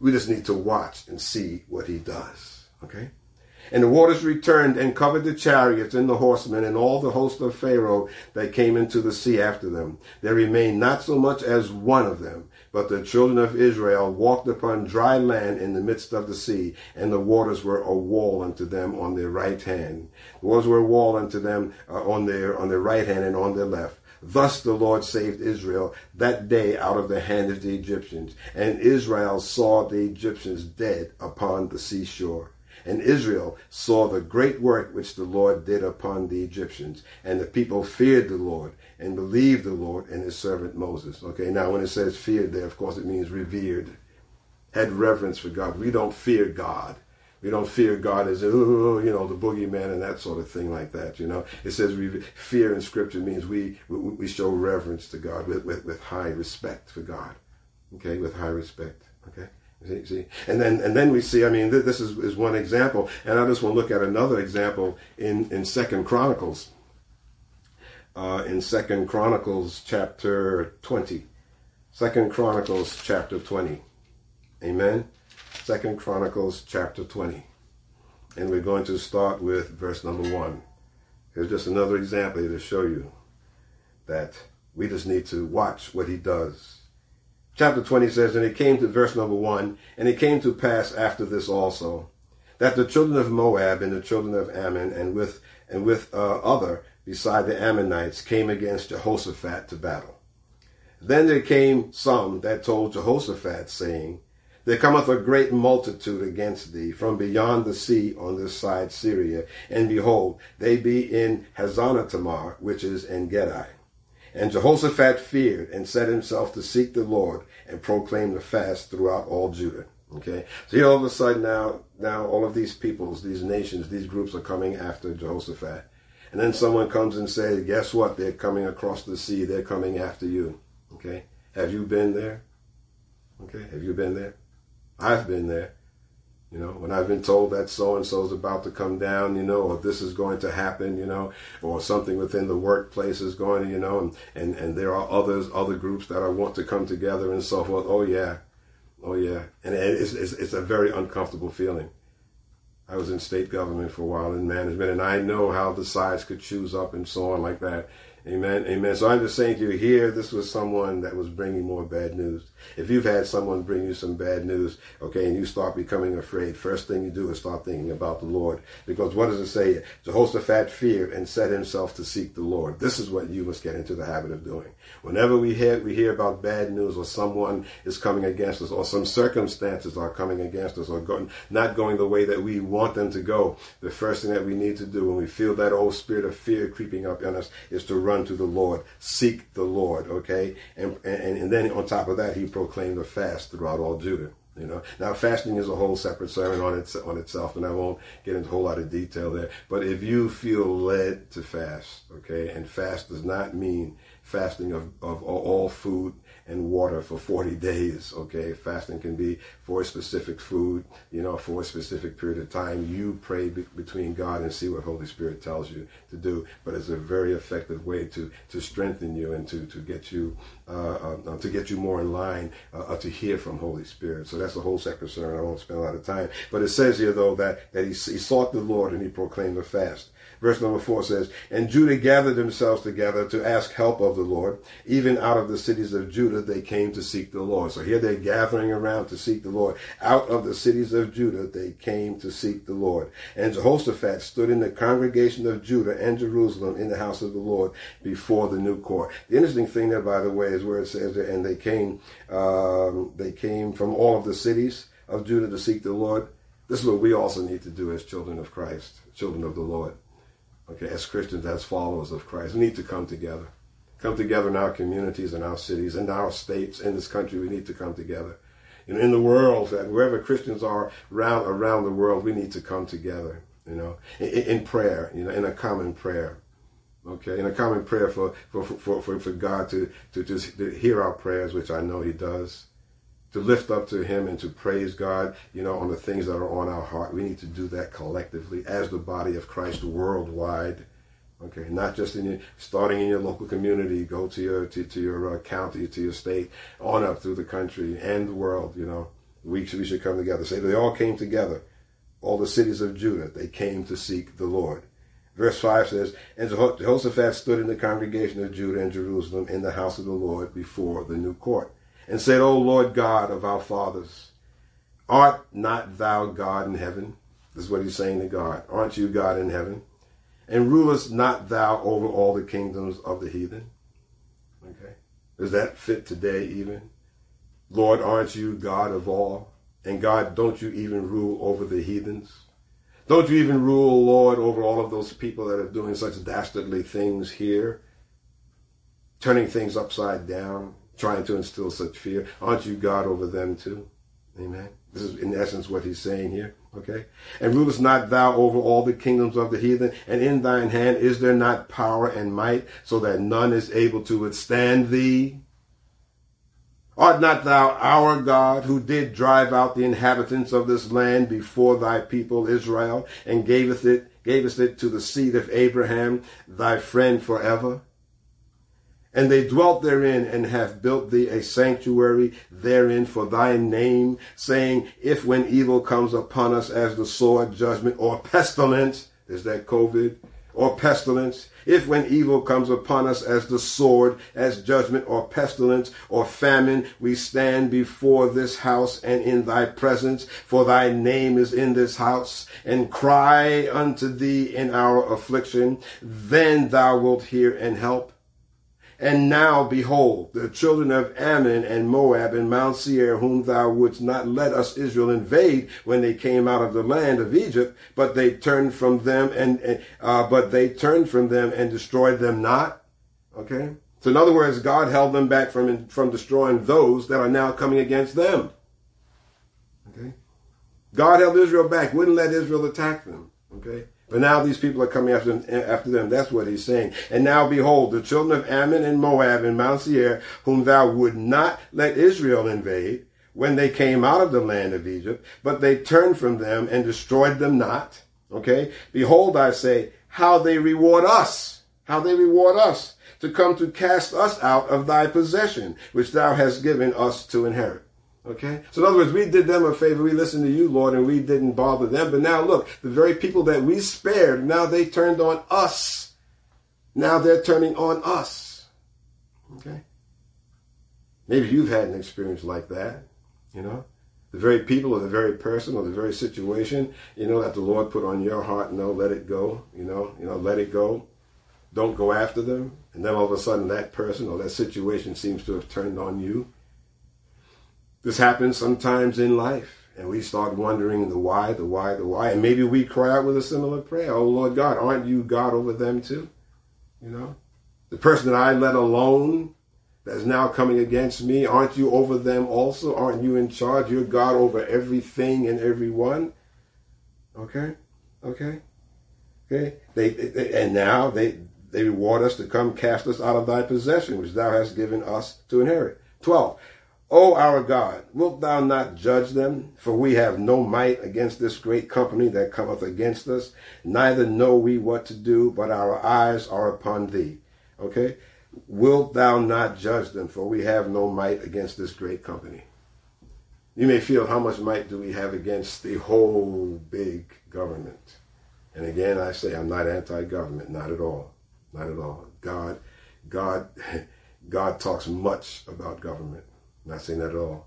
We just need to watch and see what he does. Okay? And the waters returned and covered the chariots and the horsemen and all the host of Pharaoh that came into the sea after them. There remained not so much as one of them. But the children of Israel walked upon dry land in the midst of the sea, and the waters were a wall unto them on their right hand. The waters were a wall unto them uh, on their on their right hand and on their left. Thus the Lord saved Israel that day out of the hand of the Egyptians. And Israel saw the Egyptians dead upon the seashore. And Israel saw the great work which the Lord did upon the Egyptians. And the people feared the Lord and believed the Lord and his servant Moses. Okay, now when it says feared there, of course it means revered, had reverence for God. We don't fear God. We don't fear God as, you know, the boogeyman and that sort of thing like that, you know. It says we, fear in Scripture means we, we, we show reverence to God with, with, with high respect for God. Okay, with high respect. Okay. See, see, and then and then we see. I mean, th- this is, is one example, and I just want to look at another example in in Second Chronicles. Uh, in Second Chronicles chapter twenty, Second Chronicles chapter twenty, Amen. Second Chronicles chapter twenty, and we're going to start with verse number one. Here's just another example to show you that we just need to watch what he does chapter 20 says, And it came to verse number 1, and it came to pass after this also, that the children of Moab and the children of Ammon and with and with uh, other beside the Ammonites came against Jehoshaphat to battle. Then there came some that told Jehoshaphat, saying, There cometh a great multitude against thee from beyond the sea on this side Syria, and behold, they be in Hazazontamar, which is En Gedi. And Jehoshaphat feared and set himself to seek the Lord and proclaim the fast throughout all Judah. Okay, so here all of a sudden now, now all of these peoples, these nations, these groups are coming after Jehoshaphat. And then someone comes and says, guess what? They're coming across the sea. They're coming after you. Okay, have you been there? Okay, have you been there? I've been there. You know, when I've been told that so and so is about to come down, you know, or this is going to happen, you know, or something within the workplace is going, to, you know, and, and, and there are others, other groups that I want to come together and so forth. Oh yeah. Oh yeah. And it's, it's, it's a very uncomfortable feeling. I was in state government for a while in management and I know how the sides could choose up and so on like that. Amen. Amen. So I'm just saying to you here, this was someone that was bringing more bad news. If you've had someone bring you some bad news, okay, and you start becoming afraid, first thing you do is start thinking about the Lord. Because what does it say? Jehoshaphat feared and set himself to seek the Lord. This is what you must get into the habit of doing. Whenever we hear, we hear about bad news or someone is coming against us or some circumstances are coming against us or going, not going the way that we want them to go, the first thing that we need to do when we feel that old spirit of fear creeping up in us is to run to the Lord, seek the Lord, okay? And, and, and then on top of that, he proclaimed a fast throughout all Judah. You know, now fasting is a whole separate sermon on its on itself, and I won't get into a whole lot of detail there. But if you feel led to fast, okay, and fast does not mean fasting of, of all food and water for 40 days. Okay, fasting can be for a specific food, you know, for a specific period of time. You pray be- between God and see what Holy Spirit tells you to do. But it's a very effective way to to strengthen you and to to get you uh, uh, to get you more in line uh, to hear from Holy Spirit. So that's the whole second sermon. I won't spend a lot of time. But it says here though that that he, he sought the Lord and he proclaimed a fast. Verse number four says, And Judah gathered themselves together to ask help of the Lord. Even out of the cities of Judah they came to seek the Lord. So here they're gathering around to seek the Lord. Out of the cities of Judah they came to seek the Lord. And Jehoshaphat stood in the congregation of Judah and Jerusalem in the house of the Lord before the new court. The interesting thing there, by the way, is where it says, and they came, um, they came from all of the cities of Judah to seek the Lord. This is what we also need to do as children of Christ, children of the Lord okay, as Christians, as followers of Christ. We need to come together. Come together in our communities, in our cities, in our states, in this country. We need to come together. Know, in the world, wherever Christians are around around the world, we need to come together. You know, in, in prayer. You know, in a common prayer. Okay, in a common prayer for for for for, for God to to just to hear our prayers, which I know He does to lift up to him and to praise God, you know, on the things that are on our heart. We need to do that collectively as the body of Christ worldwide. Okay, not just in your starting in your local community, go to your to, to your uh, county, to your state, on up through the country and the world. You know, we should, we should come together. Say they all came together, all the cities of Judah. They came to seek the Lord. Verse 5 says, And Jehoshaphat stood in the congregation of Judah and Jerusalem in the house of the Lord before the new court and said, O Lord God of our fathers, art not thou God in heaven? This is what he's saying to God. Aren't you God in heaven? And rulest not thou over all the kingdoms of the heathen? Okay. Does that fit today even? Lord, aren't you God of all? And God, don't you even rule over the heathens? Don't you even rule, Lord, over all of those people that are doing such dastardly things here? Turning things upside down, trying to instill such fear. Aren't you God over them too? Amen. This is in essence what he's saying here. Okay. And rulest not thou over all the kingdoms of the heathen? And in thine hand is there not power and might, so that none is able to withstand thee? Art not thou our God, who did drive out the inhabitants of this land before thy people Israel, and gavest it, gavest it to the seed of Abraham, thy friend forever? And they dwelt therein and have built thee a sanctuary therein for thy name, saying, If when evil comes upon us as the sword, judgment, or pestilence, is that COVID, or pestilence, if when evil comes upon us as the sword, as judgment, or pestilence, or famine, we stand before this house and in thy presence, for thy name is in this house, and cry unto thee in our affliction, then thou wilt hear and help. And now, behold, the children of Ammon and Moab and Mount Seir, whom thou wouldst not let us Israel invade when they came out of the land of Egypt, but they turned from them and uh, but they turned from them and destroyed them not. Okay, so in other words, God held them back from from destroying those that are now coming against them. Okay, God held Israel back, wouldn't let Israel attack them. Okay. But now these people are coming after them, after them. That's what he's saying. And now behold, the children of Ammon and Moab and Mount Seir, whom thou would not let Israel invade when they came out of the land of Egypt, but they turned from them and destroyed them not. Okay. Behold, I say, how they reward us, how they reward us to come to cast us out of thy possession, which thou hast given us to inherit. Okay? So in other words, we did them a favor. We listened to you, Lord, and we didn't bother them. But now look, the very people that we spared, now they turned on us. Now they're turning on us. Okay? Maybe you've had an experience like that, you know? The very people or the very person or the very situation, you know, that the Lord put on your heart, no, let it go, you know, you know, let it go. Don't go after them. And then all of a sudden that person or that situation seems to have turned on you this happens sometimes in life, and we start wondering the why, the why, the why, and maybe we cry out with a similar prayer, "Oh Lord God, aren't you God over them too?" You know, the person that I let alone that is now coming against me, aren't you over them also? Aren't you in charge? You're God over everything and everyone. Okay, okay, okay. They, they and now they they reward us to come cast us out of thy possession, which thou hast given us to inherit. Twelve. O our God, wilt thou not judge them? For we have no might against this great company that cometh against us, neither know we what to do, but our eyes are upon thee. Okay? Wilt thou not judge them? For we have no might against this great company. You may feel how much might do we have against the whole big government. And again, I say I'm not anti-government, not at all, not at all. God, God, God talks much about government not saying that at all.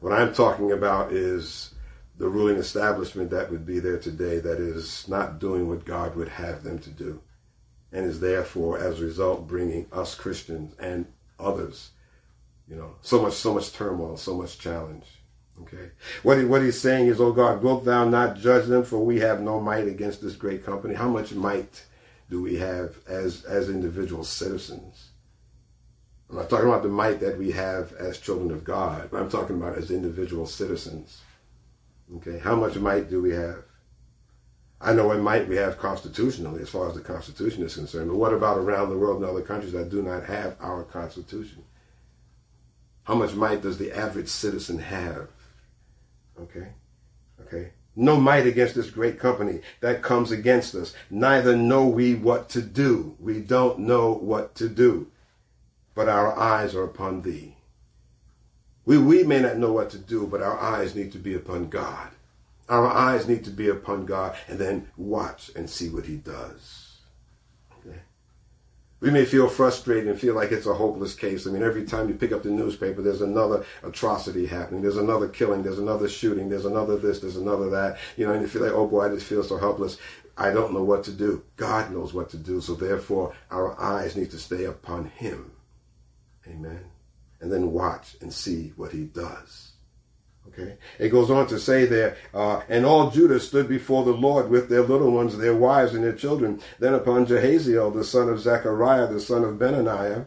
What I'm talking about is the ruling establishment that would be there today that is not doing what God would have them to do and is therefore as a result bringing us Christians and others you know so much so much turmoil so much challenge okay? What, he, what he's saying is oh God wilt thou not judge them? For we have no might against this great company. How much might do we have as as individual citizens I'm not talking about the might that we have as children of God, but I'm talking about as individual citizens. Okay, how much might do we have? I know what might we have constitutionally as far as the Constitution is concerned, but what about around the world in other countries that do not have our Constitution? How much might does the average citizen have? Okay, okay. No might against this great company that comes against us. Neither know we what to do. We don't know what to do but our eyes are upon thee. We, we may not know what to do, but our eyes need to be upon God. Our eyes need to be upon God and then watch and see what he does. Okay? We may feel frustrated and feel like it's a hopeless case. I mean, every time you pick up the newspaper, there's another atrocity happening. There's another killing. There's another shooting. There's another this. There's another that. You know, and you feel like, oh boy, I just feel so helpless. I don't know what to do. God knows what to do. So therefore, our eyes need to stay upon him. Amen. And then watch and see what he does. Okay. It goes on to say there, uh, and all Judah stood before the Lord with their little ones, their wives, and their children. Then upon Jehaziel, the son of Zechariah, the son of Benaniah,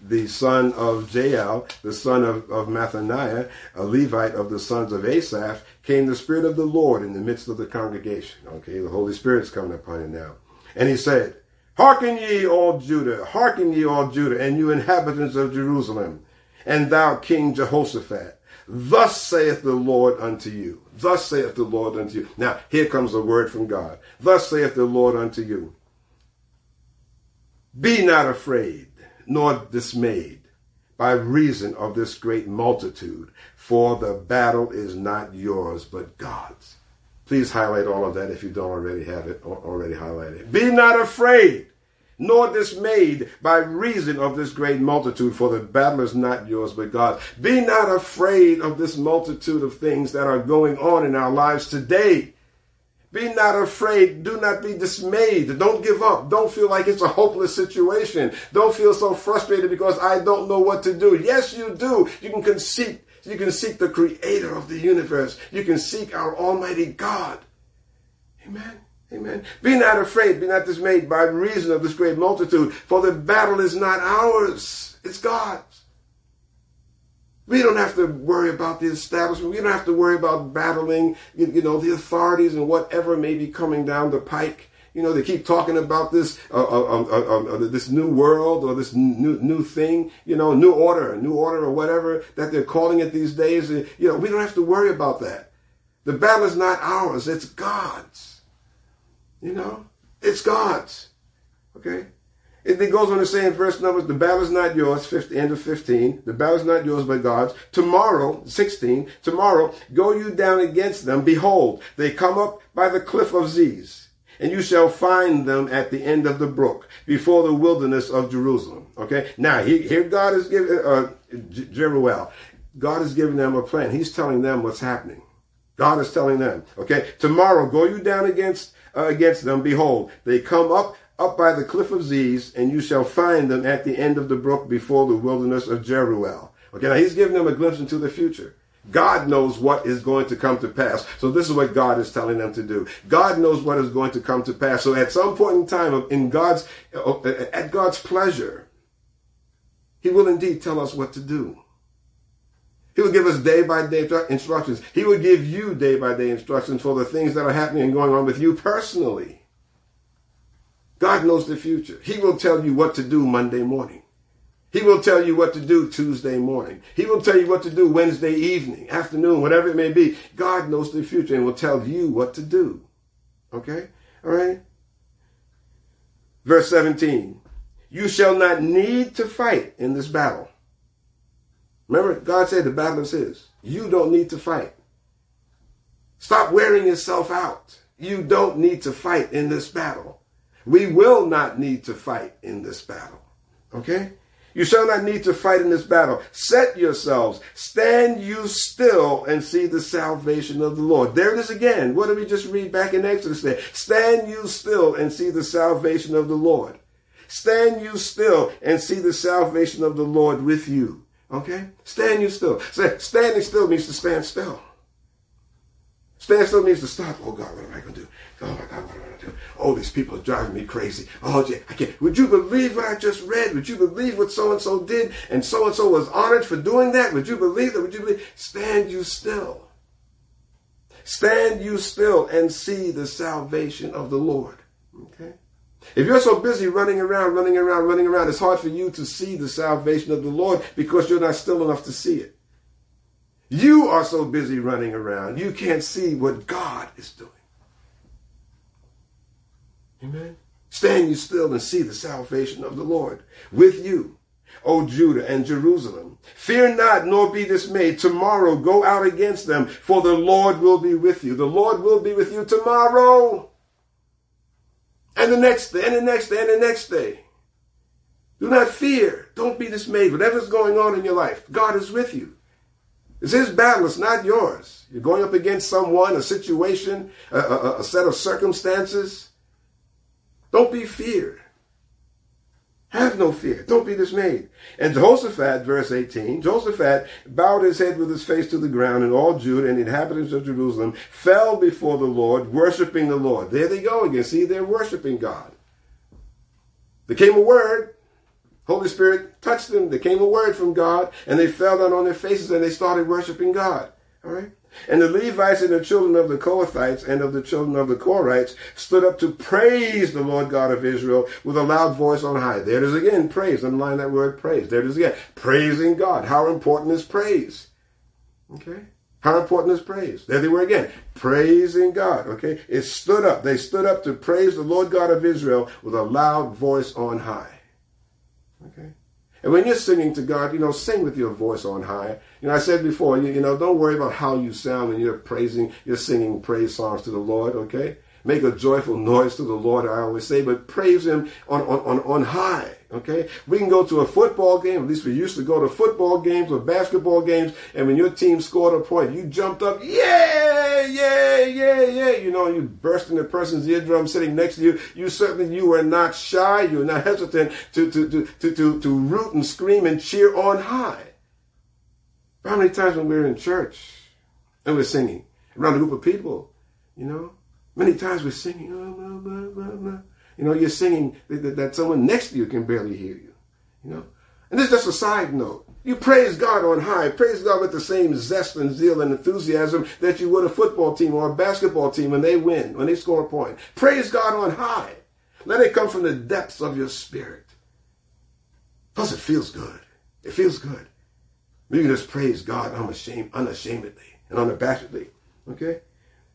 the son of Jael, the son of, of Mattaniah, a Levite of the sons of Asaph, came the Spirit of the Lord in the midst of the congregation. Okay, the Holy Spirit's coming upon him now. And he said, Hearken ye all Judah, hearken ye all Judah, and you inhabitants of Jerusalem, and thou King Jehoshaphat. Thus saith the Lord unto you. Thus saith the Lord unto you. Now, here comes a word from God. Thus saith the Lord unto you. Be not afraid, nor dismayed, by reason of this great multitude, for the battle is not yours, but God's. Please highlight all of that if you don't already have it already highlighted. Be not afraid, nor dismayed by reason of this great multitude, for the battle is not yours but God. Be not afraid of this multitude of things that are going on in our lives today. Be not afraid. Do not be dismayed. Don't give up. Don't feel like it's a hopeless situation. Don't feel so frustrated because I don't know what to do. Yes, you do. You can seek, you can seek the creator of the universe. You can seek our almighty God. Amen. Amen. Be not afraid, be not dismayed by reason of this great multitude, for the battle is not ours, it's God's. We don't have to worry about the establishment. We don't have to worry about battling, you, know, the authorities and whatever may be coming down the pike. You know, they keep talking about this, uh, uh, uh, this new world or this new new thing. You know, new order, new order or whatever that they're calling it these days. You know, we don't have to worry about that. The battle is not ours; it's God's. You know, it's God's. Okay? It, goes on to say in verse numbers, the battle is not yours, 50, end of 15. The battle is not yours but God's. Tomorrow, 16, tomorrow, go you down against them. Behold, they come up by the cliff of Ziz. And you shall find them at the end of the brook, before the wilderness of Jerusalem. Okay? Now, here God is giving, uh, Jeruel, God is giving them a plan. He's telling them what's happening. God is telling them, okay, tomorrow go you down against uh, against them, behold, they come up up by the cliff of Ziz, and you shall find them at the end of the brook before the wilderness of Jeruel. Okay, now he's giving them a glimpse into the future. God knows what is going to come to pass. So this is what God is telling them to do. God knows what is going to come to pass. So at some point in time, in God's, at God's pleasure, He will indeed tell us what to do. He will give us day by day instructions. He will give you day by day instructions for the things that are happening and going on with you personally. God knows the future. He will tell you what to do Monday morning. He will tell you what to do Tuesday morning. He will tell you what to do Wednesday evening, afternoon, whatever it may be. God knows the future and will tell you what to do. Okay? All right? Verse 17. You shall not need to fight in this battle. Remember, God said the battle is his. You don't need to fight. Stop wearing yourself out. You don't need to fight in this battle. We will not need to fight in this battle. Okay? You shall not need to fight in this battle. Set yourselves. Stand you still and see the salvation of the Lord. There it is again. What did we just read back in Exodus there? Stand you still and see the salvation of the Lord. Stand you still and see the salvation of the Lord with you. Okay? Stand you still. Standing still means to stand still. Stand still means to stop. Oh God, what am I going to do? Oh my God, what am I going to do? Oh, these people are driving me crazy. Oh, I can't. Would you believe what I just read? Would you believe what so and so did? And so and so was honored for doing that? Would you believe that? Would you believe? Stand you still. Stand you still and see the salvation of the Lord. Okay? If you're so busy running around, running around, running around, it's hard for you to see the salvation of the Lord because you're not still enough to see it. You are so busy running around, you can't see what God is doing. Amen. Stand you still and see the salvation of the Lord with you, O Judah and Jerusalem. Fear not, nor be dismayed. Tomorrow go out against them, for the Lord will be with you. The Lord will be with you tomorrow and the next day, and the next day, and the next day. Do not fear. Don't be dismayed. Whatever's going on in your life, God is with you. It's his battle, it's not yours. You're going up against someone, a situation, a, a, a set of circumstances. Don't be feared. Have no fear. Don't be dismayed. And Jehoshaphat, verse 18, Jehoshaphat bowed his head with his face to the ground, and all Judah and the inhabitants of Jerusalem fell before the Lord, worshiping the Lord. There they go again. See, they're worshiping God. There came a word. Holy Spirit touched them. There came a word from God, and they fell down on their faces and they started worshiping God. All right? And the Levites and the children of the Kohathites and of the children of the Korhites stood up to praise the Lord God of Israel with a loud voice on high. There it is again, praise. Underline that word praise. There it is again. Praising God. How important is praise? Okay? How important is praise? There they were again. Praising God. Okay? It stood up. They stood up to praise the Lord God of Israel with a loud voice on high. Okay? And when you're singing to God, you know, sing with your voice on high. You know, I said before, you, you know, don't worry about how you sound when you're praising, you're singing praise songs to the Lord, okay? Make a joyful noise to the Lord, I always say, but praise Him on, on, on, on high. Okay? We can go to a football game, at least we used to go to football games or basketball games, and when your team scored a point, you jumped up, yeah, yeah, yeah, yeah. You know, you burst in the person's eardrum sitting next to you. You certainly you were not shy, you were not hesitant to to to to to, to root and scream and cheer on high. How many times when we were in church and we're singing around a group of people, you know, many times we're singing, oh, blah, blah, blah, you know, you're singing that, that someone next to you can barely hear you. You know? And this is just a side note. You praise God on high. Praise God with the same zest and zeal and enthusiasm that you would a football team or a basketball team when they win, when they score a point. Praise God on high. Let it come from the depths of your spirit. Plus, it feels good. It feels good. You can just praise God unashamed, unashamedly and unabashedly. Okay?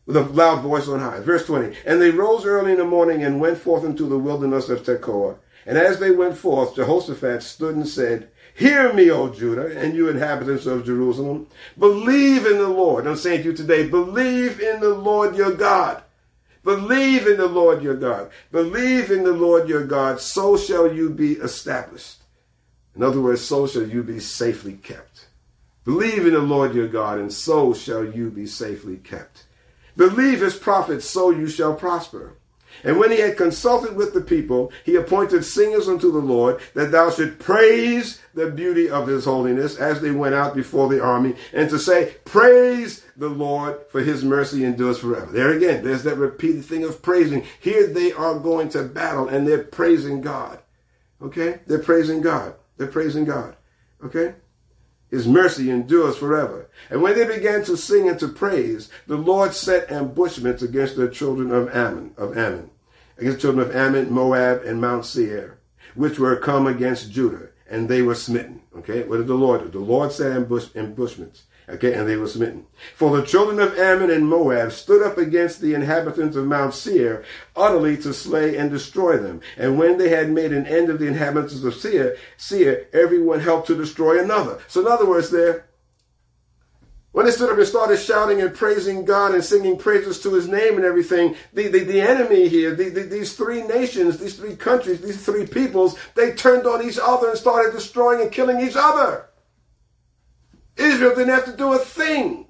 With a loud voice on high. Verse 20. And they rose early in the morning and went forth into the wilderness of Tekoa. And as they went forth, Jehoshaphat stood and said, Hear me, O Judah, and you inhabitants of Jerusalem. Believe in the Lord. I'm saying to you today, believe in the Lord your God. Believe in the Lord your God. Believe in the Lord your God, so shall you be established. In other words, so shall you be safely kept. Believe in the Lord your God, and so shall you be safely kept. Believe his prophets, so you shall prosper. And when he had consulted with the people, he appointed singers unto the Lord, that thou should praise the beauty of his holiness as they went out before the army, and to say, Praise the Lord, for his mercy endures forever. There again, there's that repeated thing of praising. Here they are going to battle, and they're praising God. Okay? They're praising God. They're praising God. Okay? His mercy endures forever. And when they began to sing and to praise, the Lord set ambushments against the children of Ammon, of Ammon, against the children of Ammon, Moab, and Mount Seir, which were come against Judah, and they were smitten. Okay, what did the Lord do? The Lord set ambush, ambushments Okay, and they were smitten. For the children of Ammon and Moab stood up against the inhabitants of Mount Seir, utterly to slay and destroy them. And when they had made an end of the inhabitants of Seir, Seir, everyone helped to destroy another. So in other words, there, when they stood up and started shouting and praising God and singing praises to his name and everything, the, the, the enemy here, the, the, these three nations, these three countries, these three peoples, they turned on each other and started destroying and killing each other. Israel didn't have to do a thing.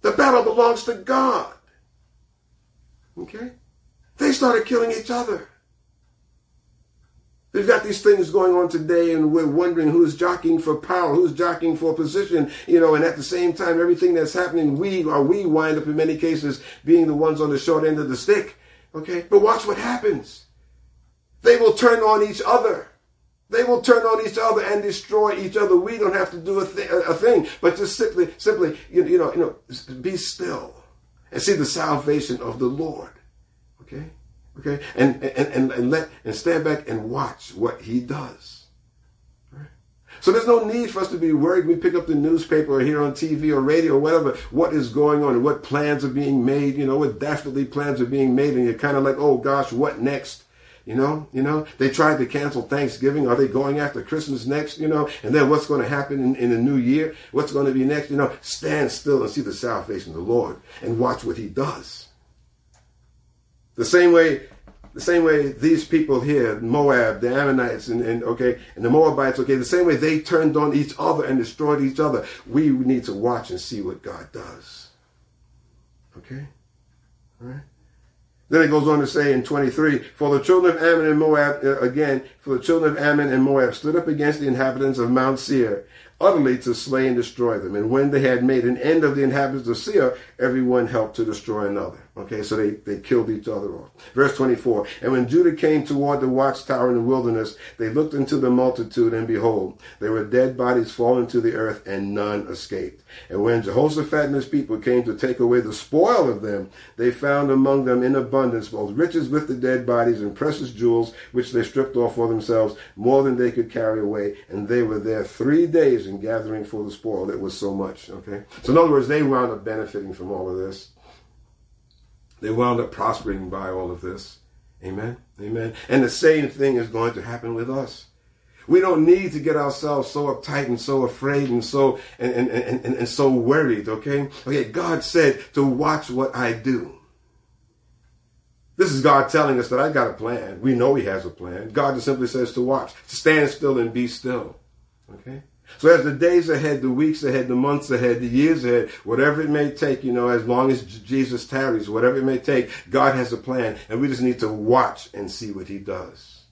The battle belongs to God. Okay? They started killing each other. We've got these things going on today, and we're wondering who's jockeying for power, who's jockeying for position, you know, and at the same time, everything that's happening, we or we wind up in many cases being the ones on the short end of the stick. Okay? But watch what happens. They will turn on each other. They will turn on each other and destroy each other. We don't have to do a, a thing, but just simply, simply, you, you know, you know, be still and see the salvation of the Lord. Okay, okay, and and and, and let and stand back and watch what He does. So there's no need for us to be worried. We pick up the newspaper or hear on TV or radio or whatever, what is going on and what plans are being made, you know, what dastardly plans are being made. And you're kind of like, oh gosh, what next? You know, you know, they tried to cancel Thanksgiving. Are they going after Christmas next? You know, and then what's going to happen in, in the new year? What's going to be next? You know, stand still and see the salvation of the Lord and watch what he does. The same way, the same way these people here, Moab, the Ammonites, and, and okay, and the Moabites, okay, the same way they turned on each other and destroyed each other. We need to watch and see what God does. Okay? All right? Then it goes on to say in 23, For the children of Ammon and Moab, uh, again, for the children of Ammon and Moab stood up against the inhabitants of Mount Seir, utterly to slay and destroy them. And when they had made an end of the inhabitants of Seir, everyone helped to destroy another. Okay, so they, they killed each other off. Verse 24, And when Judah came toward the watchtower in the wilderness, they looked into the multitude, and behold, there were dead bodies fallen to the earth, and none escaped. And when Jehoshaphat and his people came to take away the spoil of them, they found among them in abundance both riches with the dead bodies and precious jewels, which they stripped off for themselves, more than they could carry away. And they were there three days in gathering for the spoil. It was so much. Okay? So in other words, they wound up benefiting from all of this. They wound up prospering by all of this. Amen. Amen. And the same thing is going to happen with us. We don't need to get ourselves so uptight and so afraid and so and, and, and, and, and so worried, okay? Okay, God said to watch what I do. This is God telling us that I got a plan. We know He has a plan. God just simply says to watch, to stand still and be still. Okay? So as the days ahead, the weeks ahead, the months ahead, the years ahead, whatever it may take, you know, as long as Jesus tarries, whatever it may take, God has a plan. And we just need to watch and see what he does.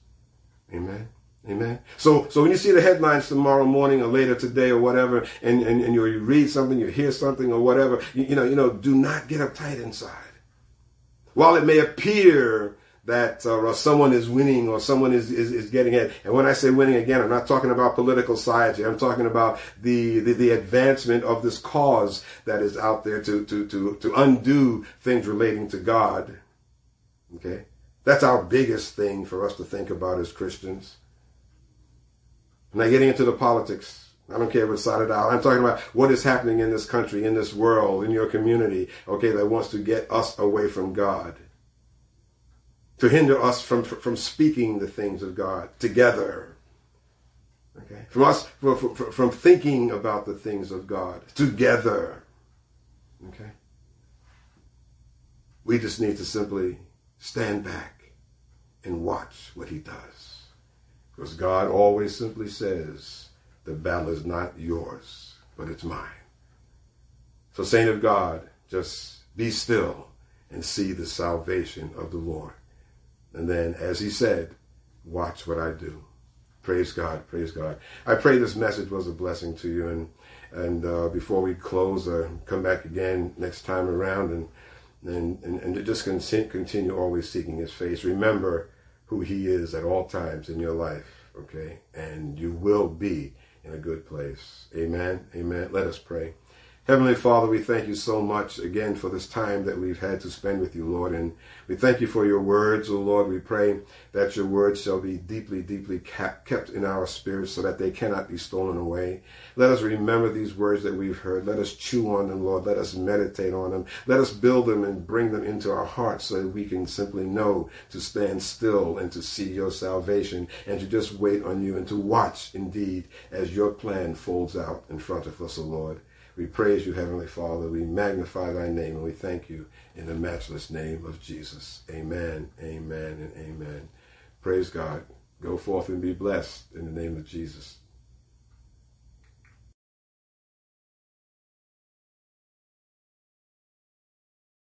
Amen. Amen. So, so when you see the headlines tomorrow morning or later today or whatever, and, and, and you read something, you hear something or whatever, you, you know, you know, do not get uptight inside. While it may appear that uh, someone is winning or someone is, is, is, getting it. And when I say winning again, I'm not talking about political science. I'm talking about the, the, the, advancement of this cause that is out there to, to, to, to undo things relating to God. Okay? That's our biggest thing for us to think about as Christians. I'm not getting into the politics. I don't care what side of the aisle. I'm talking about what is happening in this country, in this world, in your community, okay, that wants to get us away from God to hinder us from, from speaking the things of God together. Okay? From us, from, from thinking about the things of God together. Okay? We just need to simply stand back and watch what he does. Because God always simply says, the battle is not yours, but it's mine. So, saint of God, just be still and see the salvation of the Lord. And then, as he said, watch what I do. Praise God, praise God. I pray this message was a blessing to you. And and uh, before we close, uh, come back again next time around and and, and, and just continue always seeking his face. Remember who he is at all times in your life, okay? And you will be in a good place. Amen, amen. Let us pray. Heavenly Father, we thank you so much again for this time that we've had to spend with you, Lord. And we thank you for your words, O oh Lord. We pray that your words shall be deeply, deeply kept in our spirits so that they cannot be stolen away. Let us remember these words that we've heard. Let us chew on them, Lord. Let us meditate on them. Let us build them and bring them into our hearts so that we can simply know to stand still and to see your salvation and to just wait on you and to watch indeed as your plan folds out in front of us, O oh Lord. We praise you, Heavenly Father. We magnify thy name and we thank you in the matchless name of Jesus. Amen, amen, and amen. Praise God. Go forth and be blessed in the name of Jesus.